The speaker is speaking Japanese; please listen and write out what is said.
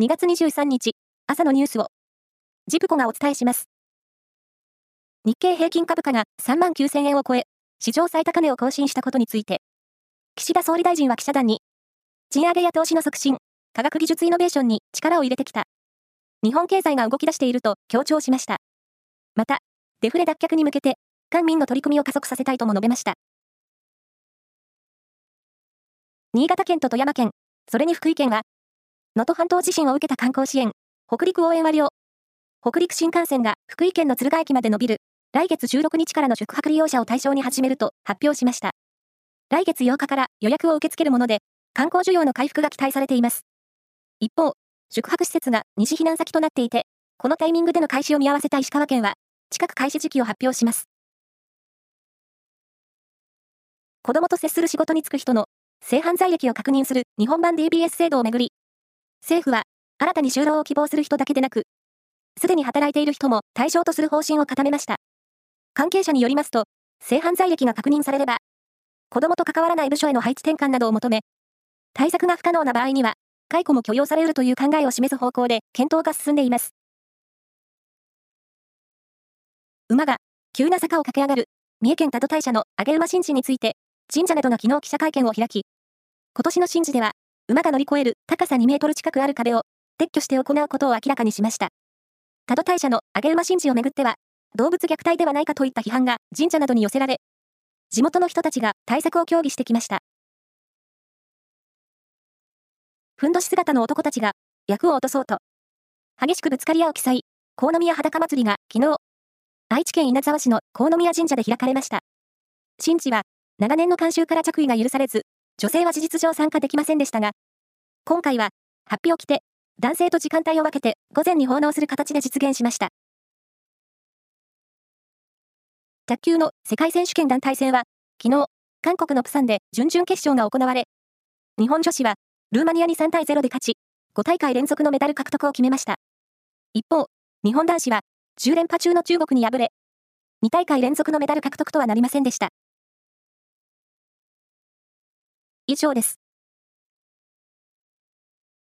2月23日、朝のニュースを、ジプコがお伝えします。日経平均株価が3万9000円を超え、史上最高値を更新したことについて、岸田総理大臣は記者団に、賃上げや投資の促進、科学技術イノベーションに力を入れてきた。日本経済が動き出していると強調しました。また、デフレ脱却に向けて、官民の取り組みを加速させたいとも述べました。新潟県と富山県、それに福井県は、能登半島地震を受けた観光支援、北陸応援割を、北陸新幹線が福井県の敦賀駅まで伸びる、来月16日からの宿泊利用者を対象に始めると発表しました。来月8日から予約を受け付けるもので、観光需要の回復が期待されています。一方、宿泊施設が西避難先となっていて、このタイミングでの開始を見合わせた石川県は、近く開始時期を発表します。子供と接する仕事に就く人の性犯罪歴を確認する日本版 DBS 制度をめぐり、政府は新たに就労を希望する人だけでなく、すでに働いている人も対象とする方針を固めました。関係者によりますと、性犯罪歴が確認されれば、子供と関わらない部署への配置転換などを求め、対策が不可能な場合には、解雇も許容されるという考えを示す方向で検討が進んでいます。馬が急な坂を駆け上がる三重県多度大社の上げ馬神事について、神社などが昨日記者会見を開き、今年の神事では、馬が乗り越える高さ2メートル近くある壁を撤去して行うことを明らかにしました。多度大社の上げ馬神事をめぐっては、動物虐待ではないかといった批判が神社などに寄せられ、地元の人たちが対策を協議してきました。ふんどし姿の男たちが役を落とそうと、激しくぶつかり合う記載、河宮裸祭りが昨日、愛知県稲沢市の河宮神社で開かれました。神事は、長年の慣習から着衣が許されず、女性は事実上参加できませんでしたが、今回は、発表を着て、男性と時間帯を分けて午前に奉納する形で実現しました。卓球の世界選手権団体戦は、昨日、韓国のプサンで準々決勝が行われ、日本女子は、ルーマニアに3対0で勝ち、5大会連続のメダル獲得を決めました。一方、日本男子は、10連覇中の中国に敗れ、2大会連続のメダル獲得とはなりませんでした。以上です。